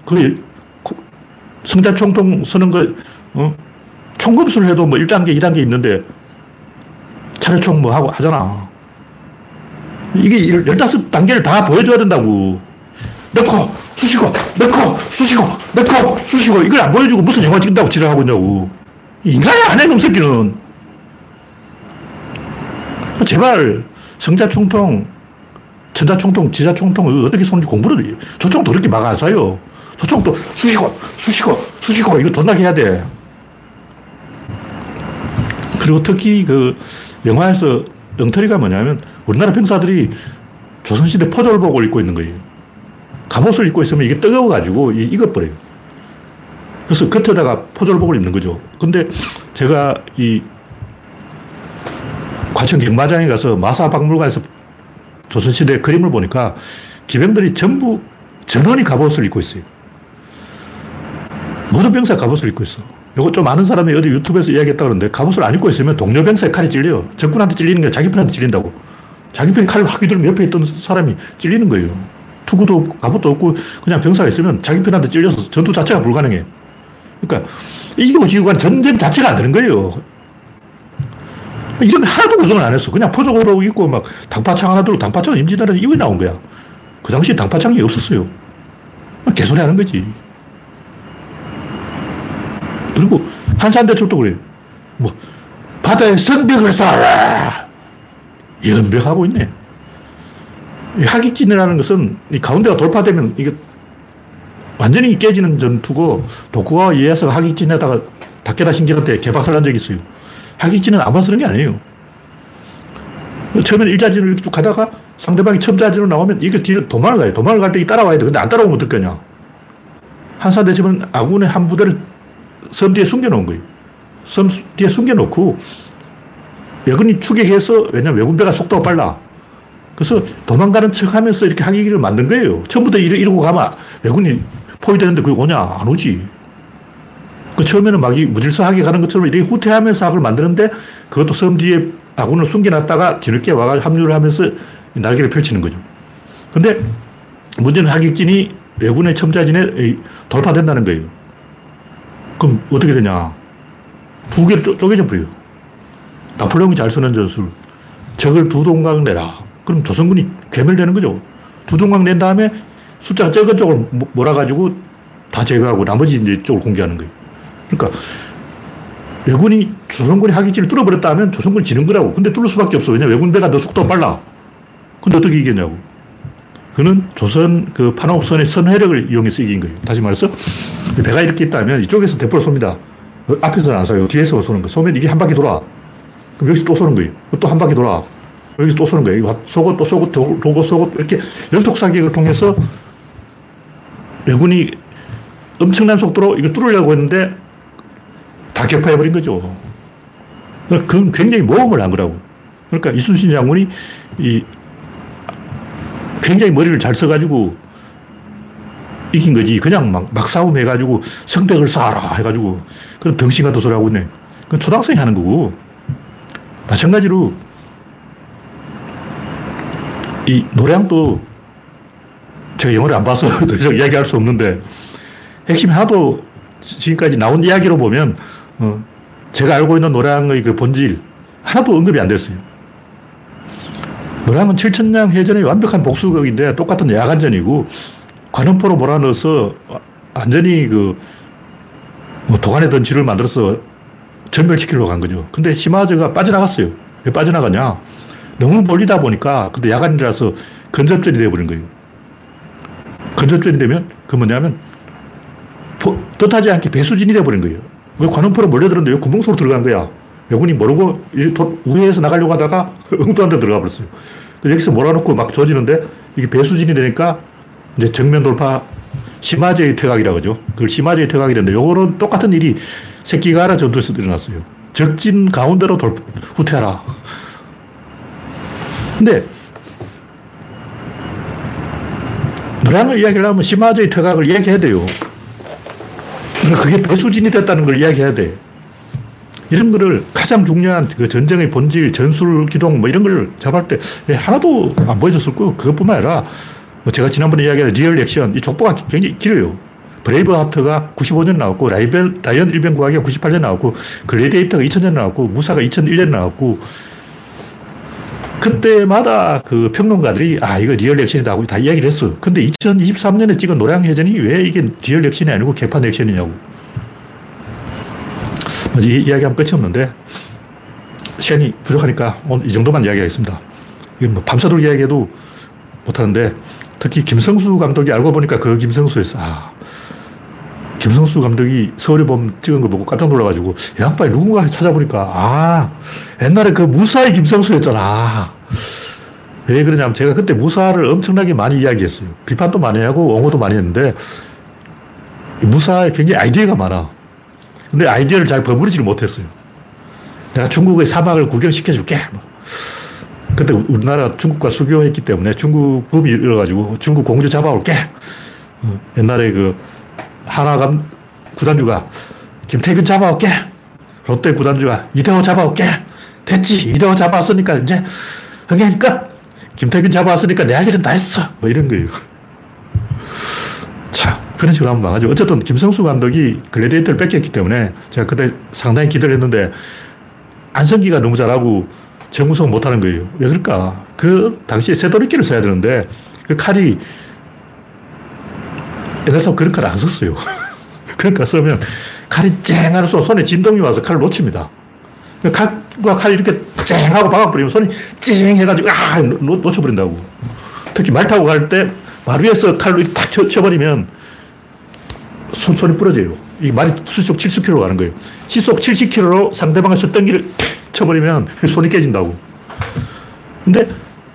그 성자총통 쓰는 거, 어? 총검수를 해도 뭐 1단계, 2단계 있는데 차례총 뭐 하고 하잖아. 이게 15단계를 다 보여줘야 된다고. 넣고, 쑤시고, 넣고, 쑤시고, 넣고, 쑤시고, 이걸 안 보여주고 무슨 영화 찍는다고 지랄하고 있냐고. 인간이 안 해, 놈 새끼는. 제발, 성자총통, 천자총통, 지자총통, 어떻게 쏘는지 공부를, 저총도 그렇게 막안 쏴요. 저총도 수시고, 수시고, 수시고, 이거 존나게 해야 돼. 그리고 특히 그 영화에서 엉터리가 뭐냐면 우리나라 병사들이 조선시대 포졸복을 입고 있는 거예요. 갑옷을 입고 있으면 이게 뜨거워가지고 익어버려요. 그래서 겉에다가 포졸복을 입는 거죠. 근데 제가 이 과천 경마장에 가서 마사박물관에서 조선시대 그림을 보니까 기병들이 전부 전원이 갑옷을 입고 있어요. 모든 병사 갑옷을 입고 있어. 이거 좀 아는 사람이 어디 유튜브에서 이야기했다 그러는데 갑옷을 안 입고 있으면 동료 병사의 칼이 찔려요. 적군한테 찔리는 게 자기 편한테 찔린다고. 자기 편 칼을 확 휘두르면 옆에 있던 사람이 찔리는 거예요. 투구도 없고 갑옷도 없고 그냥 병사가 있으면 자기 편한테 찔려서 전투 자체가 불가능해. 그러니까 이기고 지고 간 전쟁 자체가 안 되는 거예요. 이런 하나도 구성을 안 했어. 그냥 포적으로 있고 막 당파창 하나 들고 당파창은 임진왜란 이후에 나온 거야. 그 당시에 당파창이 없었어요. 개소리 하는 거지. 그리고 한산대첩도 그래요. 뭐, 바다에 성벽을 쌓아라! 연벽하고 있네. 하객진이라는 것은 이 가운데가 돌파되면 이게 완전히 깨지는 전투고 도쿠가와 이에야스가 하객진에다가 다케다 신기한테 개박살 난 적이 있어요. 하객진은 아무나 쓰는 게 아니에요. 처음에는 일자진을 쭉 가다가 상대방이 첨자진으로 나오면 이게 뒤로 도망을 가요. 도망을 갈 때 따라와야 돼. 근데 안 따라오면 어떡하냐. 한사 대첩은 아군의 한 부대를 섬 뒤에 숨겨놓은 거예요. 섬 뒤에 숨겨놓고 외군이 추격해서 왜냐면 외군배가 속도가 빨라. 그래서 도망가는 척 하면서 이렇게 하기를 만든 거예요. 처음부터 이러고 가면 외군이 포위되는데 그게 오냐? 안 오지. 그 처음에는 막 무질서하게 가는 것처럼 이렇게 후퇴하면서 사을 만드는데 그것도 섬 뒤에 아군을 숨겨놨다가 뒤늦게 와가 합류를 하면서 날개를 펼치는 거죠. 근데 문제는 하객진이 외군의 첨자진에 돌파된다는 거예요. 그럼 어떻게 되냐. 두 개로 쪼, 개져 버려요. 나폴레옹이 잘 쓰는 전술. 적을 두 동강 내라. 그럼 조선군이 괴멸되는 거죠. 두 동강 낸 다음에 숫자가 적은 쪽을 몰아가지고 다 제거하고 나머지 이제 쪽을 공개하는 거예요. 그러니까 외군이 조선군이 하기지를 뚫어버렸다 면 조선군이 지는 거라고. 근데 뚫을 수밖에 없어. 왜냐 외군 배가 더 속도가 빨라. 근데 어떻게 이겼냐고. 그는 조선 그 판옥선의 선회력을 이용해서 이긴 거예요. 다시 말해서 배가 이렇게 있다면 이쪽에서 대포를 쏩니다. 앞에서는 안 쏴요. 뒤에서 쏘는 거. 쏘면 이게 한 바퀴 돌아. 그럼 여기서 또 쏘는 거예요. 또 한 바퀴 돌아. 여기서 또 쏘는 거예요. 쏘고 또 쏘고 돌고 쏘고 이렇게 연속 사격을 통해서 왜군이 엄청난 속도로 이걸 뚫으려고 했는데 다 격파해버린 거죠. 그건 굉장히 모험을 한 거라고. 그러니까 이순신 장군이 이 굉장히 머리를 잘 써가지고 이긴 거지. 그냥 막, 막 싸움 해가지고 성벽을 쌓아라 해가지고 그런 덩신 같은 소리 하고 있네. 그건 초등학생이 하는 거고. 마찬가지로 이 노량도 제가 영어를 안 봐서 더 이야기할 수 없는데 핵심 하나도 지금까지 나온 이야기로 보면 어, 제가 알고 있는 노량의 그 본질 하나도 언급이 안 됐어요. 노량은 7천량 해전의 완벽한 복수극인데 똑같은 야간전이고 관음포로 몰아넣어서 완전히 그, 뭐 도관에 던지를 만들어서 전멸시키려고 간 거죠. 근데 시마저가 빠져나갔어요. 왜 빠져나가냐? 너무 몰리다 보니까, 근데 야간이라서 근접전이 되어버린 거예요. 근접전이 되면, 그 뭐냐면, 뜻하지 않게 배수진이 되어버린 거예요. 왜 관음포로 몰려들었는데 왜 구멍 속으로 들어간 거야? 외군이 모르고 우회해서 나가려고 하다가 엉뚱한 데 들어가 버렸어요. 여기서 몰아놓고 막 조지는데 이게 배수진이 되니까 이제 정면 돌파 심화제의 퇴각이라고 하죠. 그걸 심화제의 퇴각이라는데 요거는 똑같은 일이 새끼가라 전투에서 일어났어요. 적진 가운데로 돌, 후퇴하라. 근데 노량을 이야기하려면 시마즈의 퇴각을 이야기해야 돼요. 그러니까 그게 배수진이 됐다는 걸 이야기해야 돼. 이런 거를 가장 중요한 그 전쟁의 본질, 전술 기동 뭐 이런 걸 잡을 때 하나도 안 보여줬을 거고 그것뿐만 아니라 뭐 제가 지난번에 이야기한 real 액션 이 족보가 굉장히 길어요. 브레이브 하트가 95년 나왔고 라이벨, 라이언 일병 구하기가 98년 나왔고 글래디에이터가 2000년 나왔고 무사가 2001년 나왔고 그때마다 그 평론가들이 아 이거 real 액션이다 하고 다 이야기를 했어. 근데 2023년에 찍은 노량해전이 왜 이게 real 액션이 아니고 개판 액션이냐고. 이 이야기하면 끝이 없는데 시간이 부족하니까 오늘 이 정도만 이야기하겠습니다. 이건 뭐 밤새도록 이야기해도 못하는데 특히 김성수 감독이 알고 보니까 그 김성수였어. 아, 김성수 감독이 서울의 봄 찍은 거 보고 깜짝 놀라가지고 양반이 누군가 찾아보니까 아 옛날에 그 무사의 김성수였잖아. 왜 그러냐면 제가 그때 무사를 엄청나게 많이 이야기했어요. 비판도 많이 하고 옹호도 많이 했는데 무사에 굉장히 아이디어가 많아. 근데 아이디어를 잘 버무리지를 못했어요. 내가 중국의 사막을 구경시켜줄게. 뭐. 그때 우리나라 중국과 수교했기 때문에 중국 붐이 일어가지고 중국 공주 잡아올게. 어, 옛날에 그 하나감 구단주가 김태균 잡아올게. 롯데 구단주가 이대호 잡아올게. 됐지. 이대호 잡아왔으니까 이제 흥행 끝. 김태균 잡아왔으니까 내 할 일은 다 했어. 뭐 이런 거예요. 자, 그런 식으로 하면 망하죠. 어쨌든 김성수 감독이 글래디에이터를 뺏겼기 때문에 제가 그때 상당히 기대를 했는데 안성기가 너무 잘하고 정우성 못하는 거예요. 왜 그럴까? 그 당시에 새도리끼를 써야 되는데 그 칼이 옛날 사람 그런 칼을 안 썼어요. 그러니까 쓰면 칼이 쨍하는 소 손에 진동이 와서 칼을 놓칩니다. 그 칼과 칼이 이렇게 쨍 하고 박아버리면 손이 찡 해가지고 아 놓, 쳐버린다고 특히 말 타고 갈 때 말 위에서 칼로 탁 쳐, 쳐버리면 손, 손이 부러져요. 이 말이 시속 70km 가는 거예요. 시속 70km로 상대방의 쇳덩이를 쳐버리면 손이 깨진다고. 근데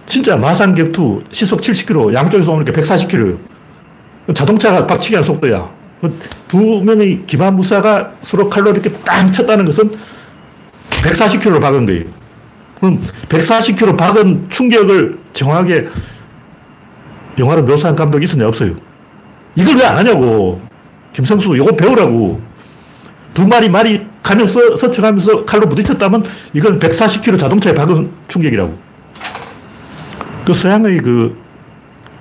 진짜 마산 격투 시속 70km, 양쪽에서 오니까 140km. 자동차가 박치기 하는 속도야. 두 명의 기반 무사가 서로 칼로 이렇게 땅 쳤다는 것은 140km로 박은 거예요. 그럼 140km 박은 충격을 정확하게 영화로 묘사한 감독이 있었냐? 없어요. 이걸 왜 안 하냐고. 김성수, 이거 배우라고. 두 마리 말이 가면서 서쳐가면서 칼로 부딪혔다면 이건 140km 자동차에 박은 충격이라고. 그 서양의 그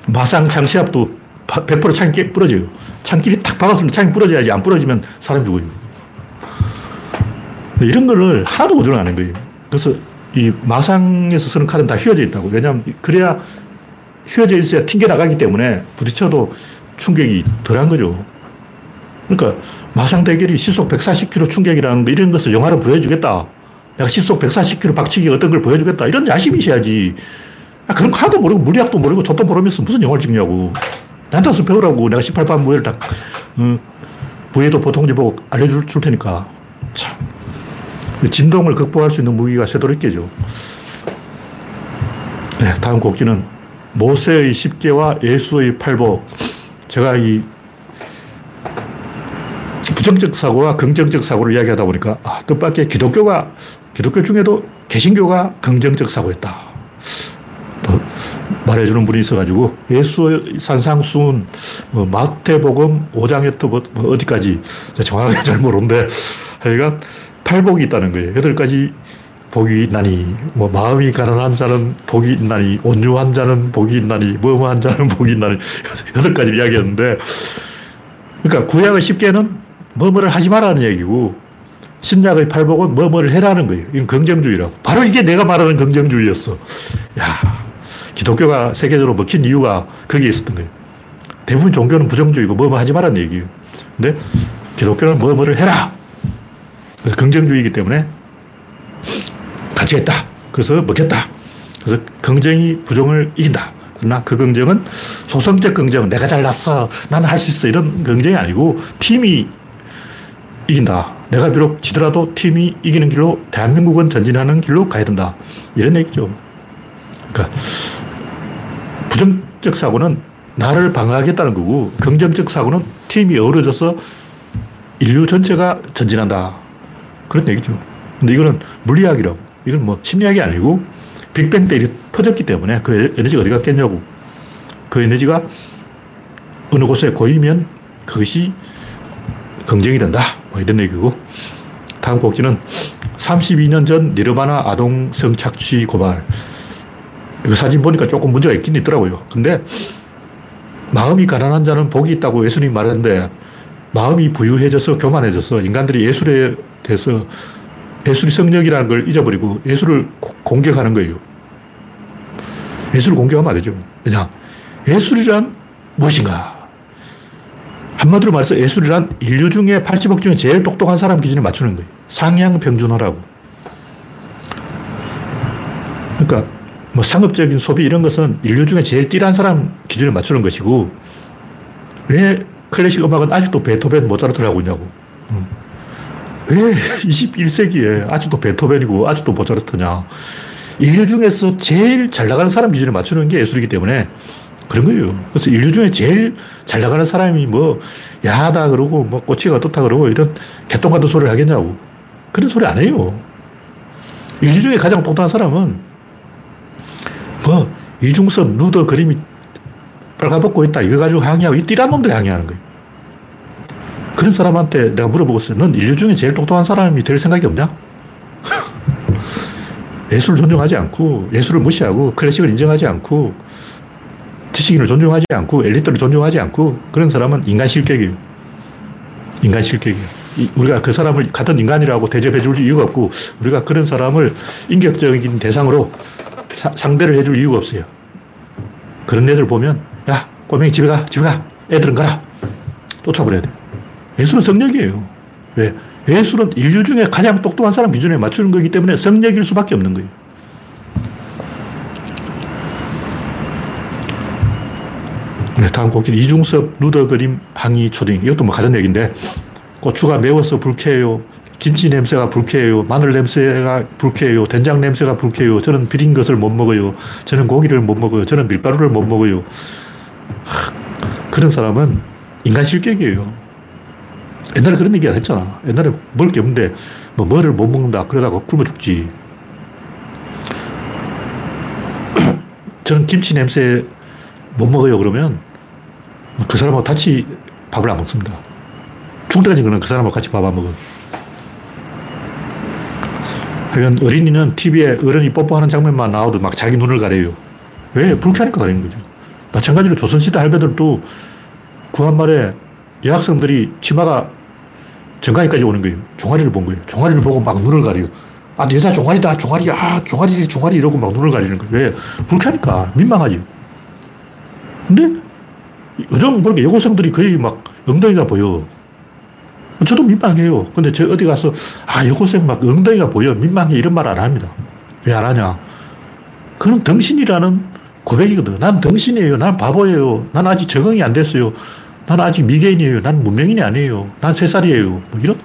마상 창시합도 100% 창이 부러져요. 창길이 탁 박았으면 창이 부러져야지 안 부러지면 사람 죽어요. 이런 거를 하나도 고정을 안한 거예요. 그래서 이 마상에서 쓰는 칼은 다 휘어져 있다고. 왜냐하면 그래야 휘어져 있어야 튕겨 나가기 때문에 부딪혀도 충격이 덜한 거죠. 그러니까 마상 대결이 시속 140km 충격이라는 거 이런 것을 영화로 보여주겠다. 내가 시속 140km 박치기 어떤 걸 보여주겠다. 이런 야심이 있어야지. 아, 그런 카도 모르고 물리학도 모르고 저도 모르면서 무슨 영화를 찍냐고. 와서 배우라고. 내가 18반 무예를 딱, 어, 부에도 보통지 보고 알려줄 줄 테니까. 참. 진동을 극복할 수 있는 무기가 쇠도리깨죠. 네, 다음 곡지는 모세의 십계와 예수의 팔복. 제가 이 부정적 사고와 긍정적 사고를 이야기하다 보니까 아, 뜻밖의 기독교가 기독교 중에도 개신교가 긍정적 사고였다. 뭐 말해주는 분이 있어가지고 예수의 산상순, 뭐 마태복음 5장부터 뭐, 뭐 어디까지 정확하게 잘 모르는데 하여간 팔복이 있다는 거예요. 여덟 가지 복이 있나니, 뭐, 마음이 가난한 자는 복이 있나니, 온유한 자는 복이 있나니, 뭐뭐한 자는 복이 있나니, 여덟 가지 이야기였는데, 그러니까 구약의 십계는 뭐뭐를 하지 말라는 얘기고, 신약의 팔복은 뭐뭐를 해라는 거예요. 이건 긍정주의라고. 바로 이게 내가 말하는 긍정주의였어. 야 기독교가 세계적으로 먹힌 이유가 거기에 있었던 거예요. 대부분 종교는 부정주의고 뭐뭐 하지 말라는 얘기예요. 근데 기독교는 뭐 뭐를 해라. 그래서 긍정주의이기 때문에 같이 했다. 그래서 먹혔다. 그래서 긍정이 부정을 이긴다. 그러나 그 긍정은 소성적 긍정, 내가 잘났어, 나는 할 수 있어, 이런 긍정이 아니고 팀이 이긴다. 내가 비록 지더라도 팀이 이기는 길로 대한민국은 전진하는 길로 가야 된다. 이런 얘기죠. 그러니까 부정적 사고는 나를 방어하겠다는 거고 긍정적 사고는 팀이 어우러져서 인류 전체가 전진한다. 그런 얘기죠. 근데 이거는 물리학이라고. 이건 뭐 심리학이 아니고 빅뱅 때 퍼졌기 때문에 그 에너지가 어디 갔겠냐고. 그 에너지가 어느 곳에 고이면 그것이 긍정이 된다. 뭐 이런 얘기고. 다음 곡지는 32년 전 니르바나 아동 성착취 고발. 이거 사진 보니까 조금 문제가 있긴 있더라고요. 근데 마음이 가난한 자는 복이 있다고 예수님 말했는데 마음이 부유해져서 교만해져서 인간들이 예술에 대해서 예술이 성력이라는 걸 잊어버리고 예술을 공격하는 거예요. 예술을 공격하면 안 되죠. 왜냐? 예술이란 무엇인가? 한마디로 말해서 예술이란 인류 중에 80억 중에 제일 똑똑한 사람 기준에 맞추는 거예요. 상향 평준화라고. 그러니까 뭐 상업적인 소비 이런 것은 인류 중에 제일 띠란 사람 기준에 맞추는 것이고 왜 클래식 음악은 아직도 베토벤, 모차르트를 하고 있냐고. 음. 왜 21세기에 아직도 베토벤이고 아직도 모차르트냐. 인류 중에서 제일 잘 나가는 사람 기준에 맞추는 게 예술이기 때문에 그런 거예요. 그래서 인류 중에 제일 잘 나가는 사람이 뭐 야하다 그러고 뭐 꼬치가 어떻다 그러고 이런 개똥 같은 소리를 하겠냐고. 그런 소리 안 해요. 인류 중에 가장 똑똑한 사람은 뭐 이중섭, 루더 그림이 빨가벗고 있다. 이거 가지고 항의하고 이 띠란 놈들이 항의하는 거예요. 그런 사람한테 내가 물어보고 넌 인류 중에 제일 똑똑한 사람이 될 생각이 없냐? 예술을 존중하지 않고 예술을 무시하고 클래식을 인정하지 않고 지식인을 존중하지 않고 엘리트를 존중하지 않고 그런 사람은 인간 실격이에요. 인간 실격이에요. 우리가 그 사람을 같은 인간이라고 대접해 줄 이유가 없고 우리가 그런 사람을 인격적인 대상으로 사, 상대를 해줄 이유가 없어요. 그런 애들 보면 야 꼬맹이 집에 가 집에 가 애들은 가라 쫓아버려야 돼. 예술은 성력이에요. 왜? 예술은 인류 중에 가장 똑똑한 사람 기준에 맞추는 거기 때문에 성력일 수밖에 없는 거예요. 네, 다음 곡기는 이중섭, 루더 그림, 항의, 초딩. 이것도 뭐 가전 얘기인데, 고추가 매워서 불쾌해요. 김치 냄새가 불쾌해요. 마늘 냄새가 불쾌해요. 된장 냄새가 불쾌해요. 저는 비린 것을 못 먹어요. 저는 고기를 못 먹어요. 저는 밀가루를 못 먹어요. 그런 사람은 인간 실격이에요. 옛날에 그런 얘기 안 했잖아. 옛날에 먹을 게 없는데, 뭐, 뭐를 못 먹는다. 그러다가 굶어 죽지. 저는 김치 냄새 못 먹어요. 그러면 그 사람하고 같이 밥을 안 먹습니다. 죽을 때까지 그는 그 사람하고 같이 밥 안 먹어. 하 여간 어린이는 TV에 어른이 뽀뽀하는 장면만 나와도 막 자기 눈을 가려요. 왜? 불쾌하니까 가리는 거죠. 마찬가지로 조선시대 할배들도 구한말에 여학생들이 치마가 정강이까지 오는 거예요. 종아리를 본 거예요. 종아리를 보고 막 눈을 가려요. 아, 여자 종아리다, 종아리, 아, 종아리, 종아리 이러고 막 눈을 가리는 거예요. 왜? 불쾌하니까. 민망하지. 근데 요즘 보니까 여고생들이 거의 막 엉덩이가 보여. 저도 민망해요. 근데 저 어디 가서, 아, 여고생 막 엉덩이가 보여. 민망해. 이런 말 안 합니다. 왜 안 하냐. 그건 덩신이라는 고백이거든. 난 덩신이에요. 난 바보예요. 난 아직 적응이 안 됐어요. 난 아직 미개인이에요. 난 문명인이 아니에요. 난 세 살이에요. 뭐 이런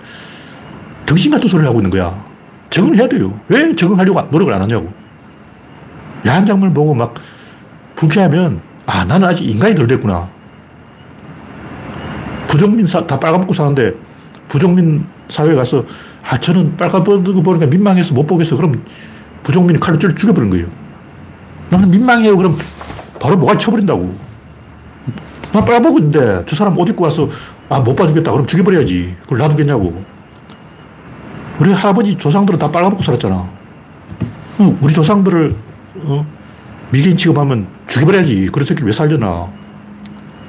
덩신 같은 소리를 하고 있는 거야. 적응을 해야 돼요. 왜 적응하려고 노력을 안 하냐고. 야한 장면을 보고 막 불쾌하면, 아, 나는 아직 인간이 덜 됐구나. 부정민 사, 다 빨가벗고 사는데 부정민 사회에 가서 아, 저는 빨가벗고 보니까 민망해서 못 보겠어. 그럼 부정민이 칼로 찔러 죽여버린 거예요. 나는 민망해요. 그럼 바로 뭐가 쳐버린다고. 나 빨가벗고 있는데 저 사람 옷 입고 와서 아, 못 봐주겠다. 그럼 죽여버려야지. 그걸 놔두겠냐고. 우리 할아버지 조상들은 다 빨가벗고 살았잖아. 우리 조상들을 어? 미개인 취급하면 죽여버려야지. 그런 새끼 왜 살려나.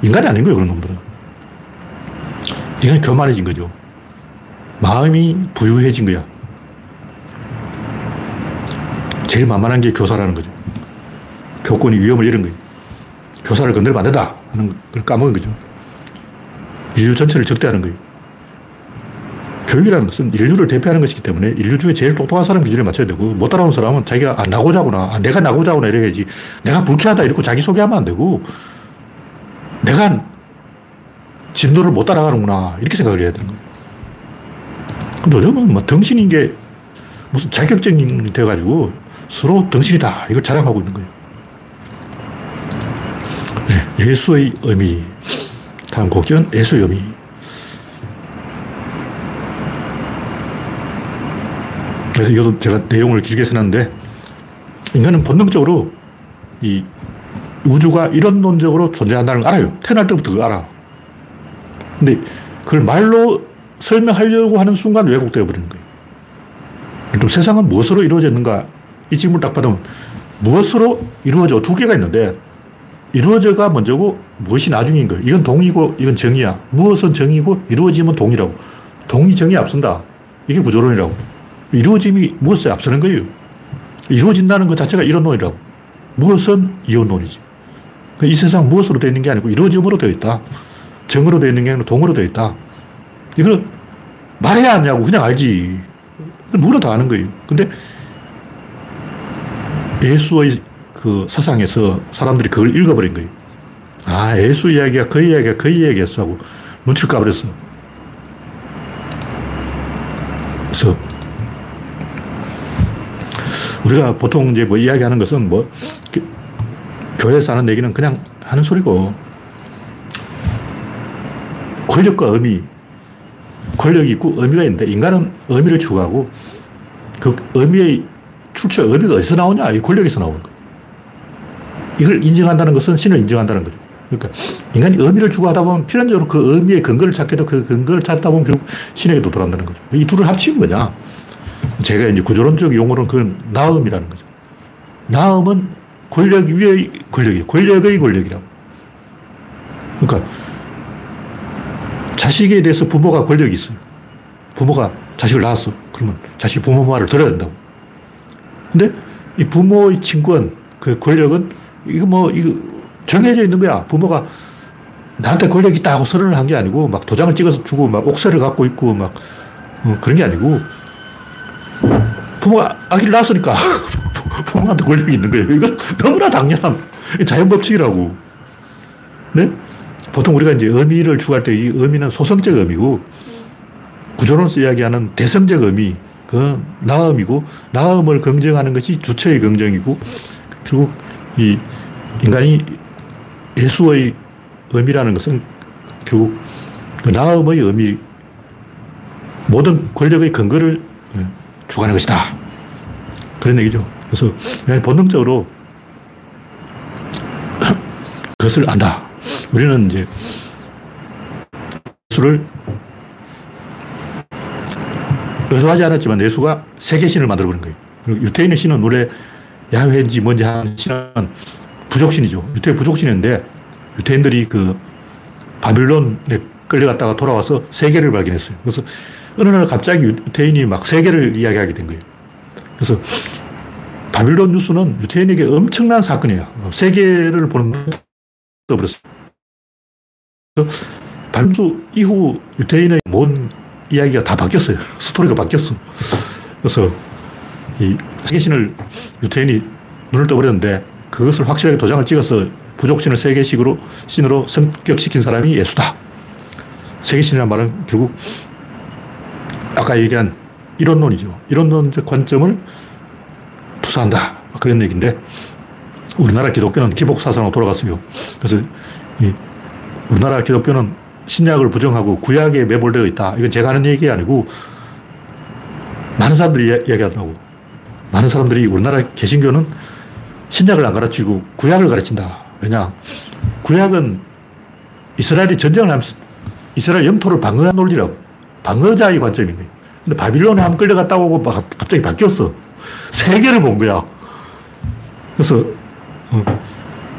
인간이 아닌 거예요, 그런 놈들은. 이건 교만해진 거죠. 마음이 부유해진 거야. 제일 만만한 게 교사라는 거죠. 교권이 위험을 잃은 거예요. 교사를 건드리면 안 된다 하는 걸 까먹은 거죠. 인류 전체를 적대하는 거예요. 교육이라는 것은 인류를 대표하는 것이기 때문에 인류 중에 제일 똑똑한 사람 기준에 맞춰야 되고 못 따라온 사람은 자기가 아, 나고자구나. 아, 내가 나고자구나 이래야지. 내가 불쾌하다 이러고 자기 소개하면 안 되고 내가 진도를 못 따라가는구나. 이렇게 생각을 해야 되는 거예요. 요즘은 뭐 덩신인 게 무슨 자격증이 돼가지고 서로 덩신이다. 이걸 자랑하고 있는 거예요. 네, 예수의 의미. 다음 곡지는 예수의 의미. 그래서 이것도 제가 내용을 길게 써놨는데, 인간은 본능적으로 이 우주가 이론론적으로 존재한다는 걸 알아요. 태어날 때부터 그걸 알아. 근데 그걸 말로 설명하려고 하는 순간 왜곡되어 버리는 거예요. 그럼 세상은 무엇으로 이루어졌는가? 이 질문을 딱 받으면 무엇으로 이루어져? 두 개가 있는데 이루어져가 먼저고 무엇이 나중인 거예요. 이건 동이고 이건 정이야. 무엇은 정이고 이루어지면 동이라고. 동이 정이 앞선다. 이게 구조론이라고. 이루어짐이 무엇에 앞서는 거예요. 이루어진다는 것 자체가 이론론이라고. 무엇은 이론론이지. 이 세상 무엇으로 되어 있는 게 아니고 이루어짐으로 되어 있다. 정으로 되어 있는 게 아니라 동으로 되어 있다. 이걸 말해야 하냐고 그냥 알지. 누구나 다 아는 거예요. 근데 예수의 그 사상에서 사람들이 그걸 읽어버린 거예요. 아, 예수 이야기가 그 이야기가 그 이야기였어 하고 눈치를 까버렸어. 그래서 우리가 보통 이제 뭐 이야기하는 것은 뭐 교회에서 하는 얘기는 그냥 하는 소리고 권력과 의미 권력이 있고 의미가 있는데 인간은 의미를 추구하고 그 의미의 출처 의미가 어디서 나오냐? 이 권력에서 나오는 거예요. 이걸 인정한다는 것은 신을 인정한다는 거죠. 그러니까 인간이 의미를 추구하다 보면 필연적으로 그 의미의 근거를 찾게도 그 근거를 찾다 보면 결국 신에게 도달한다는 거죠. 이 둘을 합친 거냐. 제가 이제 구조론적 용어로는 그건 나음이라는 거죠. 나음은 권력 위의 권력이에요. 권력의 권력이라고. 그러니까 자식에 대해서 부모가 권력이 있어요. 부모가 자식을 낳았어. 그러면 자식이 부모 말을 들어야 된다고. 근데 이 부모의 친권, 그 권력은 이거 뭐, 이거 정해져 있는 거야. 부모가 나한테 권력 있다 고 선언을 한 게 아니고 막 도장을 찍어서 주고 막 옥새를 갖고 있고 막 어, 그런 게 아니고 부모가 아기를 낳았으니까 부모한테 권력이 있는 거예요. 이건 너무나 당연한 자연 법칙이라고. 네? 보통 우리가 이제 의미를 추구할 때 이 의미는 소성적 의미고 구조론에서 이야기하는 대성적 의미, 그 나음이고 나음을 긍정하는 것이 주체의 긍정이고 결국 이 인간이 예수의 의미라는 것은 결국 그 나음의 의미, 모든 권력의 근거를 예, 주관하는 것이다. 그런 얘기죠. 그래서 본능적으로 그것을 안다. 우리는 이제 예수를 의도하지 않았지만 예수가 세계 신을 만들어 버린 거예요. 유태인의 신은 원래 야훼인지 뭔지 하는 신은 부족신이죠. 유태 부족신인데 유태인들이 그 바빌론에 끌려갔다가 돌아와서 세계를 발견했어요. 그래서 어느 날 갑자기 유태인이 막 세계를 이야기하게 된 거예요. 그래서 바빌론 뉴스는 유태인에게 엄청난 사건이에요. 세계를 보는 떠버렸어요. 발주 이후 유태인의 뭔 이야기가 다 바뀌었어요. 스토리가 바뀌었어. 그래서 이 세계신을 유태인이 눈을 떠버렸는데 그것을 확실하게 도장을 찍어서 부족신을 세계식으로 신으로 성격시킨 사람이 예수다. 세계신이라는 말은 결국 아까 얘기한 이론론이죠. 이론론적 관점을 투사한다. 그런 얘기인데 우리나라 기독교는 기복사상으로 돌아갔어요. 그래서 우리나라 기독교는 신약을 부정하고 구약에 매몰되어 있다. 이건 제가 하는 얘기 아니고 많은 사람들이 이야기하더라고. 많은 사람들이 우리나라 개신교는 신약을 안 가르치고 구약을 가르친다. 왜냐? 구약은 이스라엘이 전쟁을 하면서 이스라엘 영토를 방어한 논리라고. 방어자의 관점인 거예요. 근데 바빌론에 한번 끌려갔다 오고 갑자기 바뀌었어. 세계를 본 거야. 그래서 어,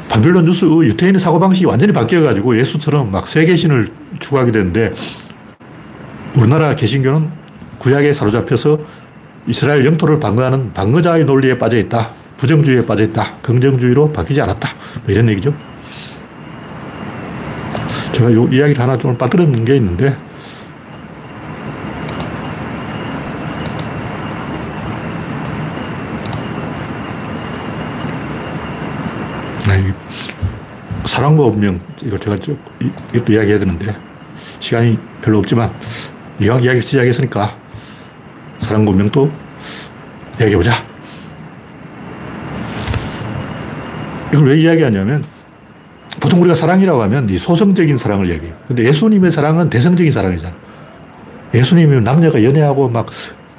바빌론 뉴스 유태인의 사고방식이 완전히 바뀌어가지고 예수처럼 막 세계신을 추구하게 되는데 우리나라 개신교는 구약에 사로잡혀서 이스라엘 영토를 방어하는 방어자의 논리에 빠져 있다. 부정주의에 빠져 있다. 긍정주의로 바뀌지 않았다. 뭐 이런 얘기죠. 제가 요 이야기를 하나 좀 빠뜨리는 게 있는데 사랑과 운명, 이거 제가 쭉, 이것도 이야기해야 되는데, 시간이 별로 없지만, 이왕 이야기 시작했으니까, 사랑과 운명도 이야기해보자. 이걸 왜 이야기하냐면, 보통 우리가 사랑이라고 하면 이 소성적인 사랑을 이야기해요. 근데 예수님의 사랑은 대성적인 사랑이잖아. 예수님이 남녀가 연애하고 막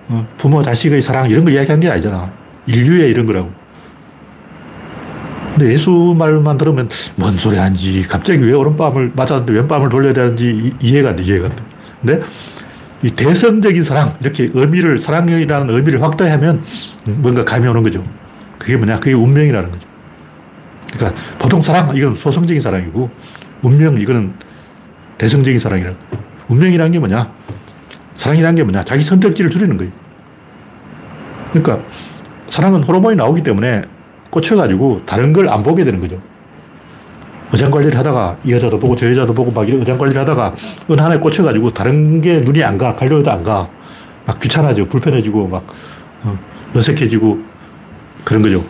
어, 부모 자식의 사랑 이런 걸 이야기한 게 아니잖아. 인류의 이런 거라고. 근데 예수 말만 들으면 뭔 소리 하는지 갑자기 왜 오른밤을 맞았는데 왼밤을 돌려야 되는지 이, 해가안 돼, 이해가 안 돼. 근데 이 대성적인 사랑, 이렇게 의미를, 사랑이라는 의미를 확대하면 뭔가 감이 오는 거죠. 그게 뭐냐? 그게 운명이라는 거죠. 그러니까 보통 사랑, 이건 소성적인 사랑이고, 운명, 이거는 대성적인 사랑이라 운명이라는 게 뭐냐? 사랑이라는 게 뭐냐? 자기 선택지를 줄이는 거예요. 그러니까 사랑은 호르몬이 나오기 때문에 꽂혀가지고 다른 걸 안 보게 되는 거죠. 의장 관리를 하다가 이 여자도 보고 저 여자도 보고 막 이런 의장 관리를 하다가 은 하나에 꽂혀가지고 다른 게 눈이 안 가. 가려도 안 가. 막 귀찮아지고 불편해지고 막 어, 어색해지고 그런 거죠.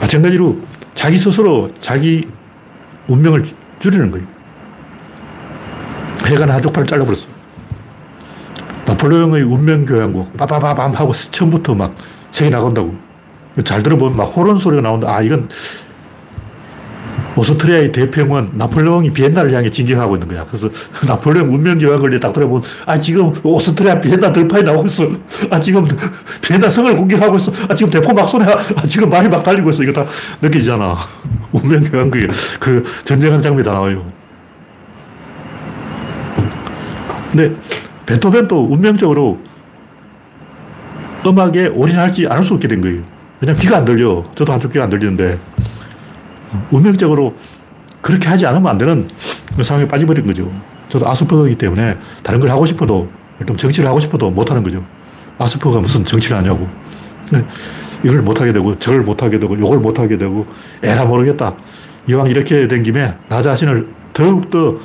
마찬가지로 자기 스스로 자기 운명을 줄이는 거예요. 해간 한쪽 팔을 잘라버렸어. 나폴레옹의 운명교향곡 빠바바밤 하고 처음부터 막 색이 나간다고. 잘 들어보면 막 호런 소리가 나온다. 아, 이건 오스트리아의 대평원 나폴레옹이 비엔나를 향해 진격하고 있는 거야. 그래서 나폴레옹 운명 기왕을 딱 들어보면 아 지금 오스트리아 비엔나 들판이 나오고 있어. 아 지금 비엔나 성을 공격하고 있어. 아 지금 대포 막 쏘네. 아 지금 말이 막 달리고 있어. 이거 다 느끼잖아. 운명 기왕그 그 전쟁하는 장면이 다 나와요. 근데 베토벤도 운명적으로 음악에 올인하지 않을 수 없게 된 거예요. 왜냐면 귀가 안 들려. 저도 한쪽 귀가 안 들리는데 운명적으로 그렇게 하지 않으면 안 되는 상황에 빠져버린 거죠. 저도 아스퍼거이기 때문에 다른 걸 하고 싶어도, 좀 정치를 하고 싶어도 못 하는 거죠. 아스퍼가 무슨 정치를 하냐고. 이걸 못 하게 되고, 저걸 못 하게 되고, 요걸 못 하게 되고, 에라 모르겠다. 이왕 이렇게 된 김에 나 자신을 더욱더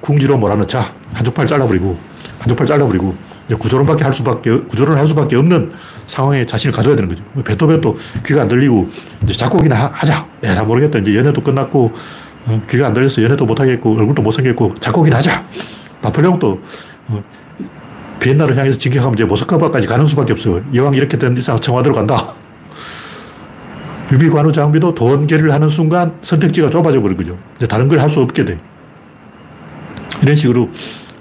궁지로 몰아넣자. 한쪽 팔 잘라버리고, 한쪽 팔 잘라버리고, 구조론밖에 할 수밖에, 구조론을 할 수밖에 없는 상황에 자신을 가져야 되는 거죠. 베토벤도 귀가 안 들리고, 이제 작곡이나 하자. 에라 모르겠다. 이제 연애도 끝났고, 어, 귀가 안 들려서 연애도 못 하겠고, 얼굴도 못 생겼고, 작곡이나 하자. 나폴레옹도 어, 비엔나를 향해서 진격하면 이제 모스크바까지 가는 수밖에 없어요. 이왕 이렇게 된 이상 청와대로 간다. 유비 관우 장비도 도원결의를 하는 순간 선택지가 좁아져 버린 거죠. 이제 다른 걸 할 수 없게 돼. 이런 식으로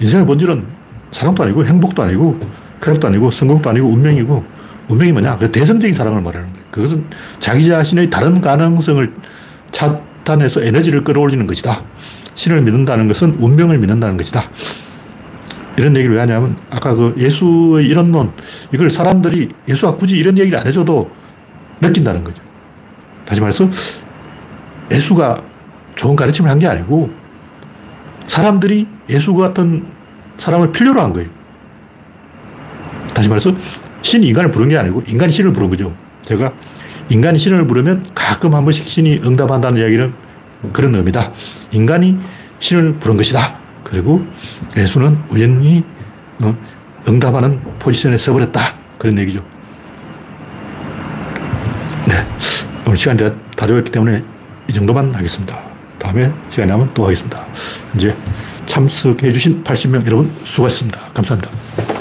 인생의 본질은 사랑도 아니고 행복도 아니고 쾌락도 아니고 성공도 아니고 운명이고 운명이 뭐냐? 그 대성적인 사랑을 말하는 거예요. 그것은 자기 자신의 다른 가능성을 차단해서 에너지를 끌어올리는 것이다. 신을 믿는다는 것은 운명을 믿는다는 것이다. 이런 얘기를 왜 하냐면 아까 그 예수의 이런 논 이걸 사람들이 예수가 굳이 이런 얘기를 안 해줘도 느낀다는 거죠. 다시 말해서 예수가 좋은 가르침을 한 게 아니고 사람들이 예수 같은 사람을 필요로 한 거예요. 다시 말해서 신이 인간을 부른 게 아니고 인간이 신을 부른 거죠. 제가 인간이 신을 부르면 가끔 한 번씩 신이 응답한다는 이야기는 그런 의미다. 인간이 신을 부른 것이다. 그리고 예수는 우연히 어, 응답하는 포지션에 서버렸다. 그런 얘기죠. 네. 오늘 시간이 다 되었기 때문에 이 정도만 하겠습니다. 다음에 시간이 나면 또 하겠습니다. 이제 참석해 주신 80명 여러분 수고하셨습니다. 감사합니다.